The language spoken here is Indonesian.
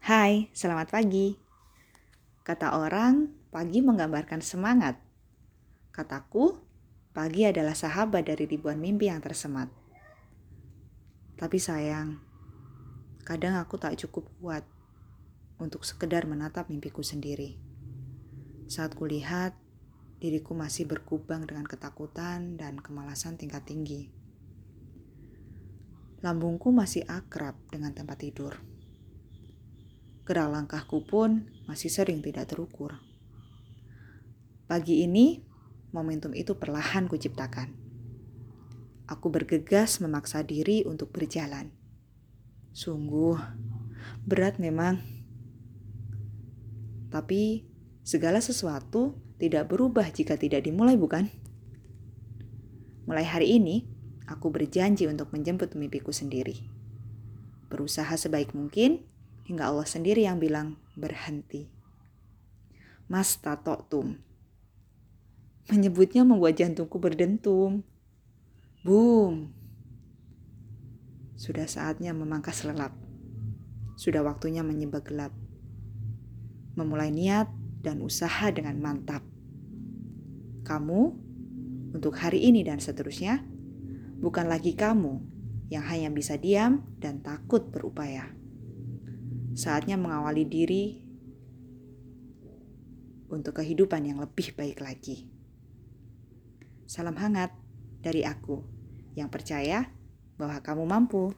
Hai, selamat pagi. Kata orang, pagi menggambarkan semangat. Kataku, pagi adalah sahabat dari ribuan mimpi yang tersemat. Tapi sayang, kadang aku tak cukup kuat untuk sekedar menatap mimpiku sendiri. Saat kulihat, diriku masih berkubang dengan ketakutan dan kemalasan tingkat tinggi. Lambungku masih akrab dengan tempat tidur. Gerak langkahku pun masih sering tidak terukur. Pagi ini, momentum itu perlahan kuciptakan. Aku bergegas memaksa diri untuk berjalan. Sungguh, berat memang. Tapi, segala sesuatu tidak berubah jika tidak dimulai, bukan? Mulai hari ini, aku berjanji untuk menjemput mimpiku sendiri. Berusaha sebaik mungkin hingga Allah sendiri yang bilang berhenti. Mas tato tum. Menyebutnya membuat jantungku berdentum. Boom. Sudah saatnya memangkas lelap. Sudah waktunya menyembah gelap. Memulai niat dan usaha dengan mantap. Kamu, untuk hari ini dan seterusnya, bukan lagi kamu yang hanya bisa diam dan takut berupaya. Saatnya mengawali diri untuk kehidupan yang lebih baik lagi. Salam hangat dari aku yang percaya bahwa kamu mampu.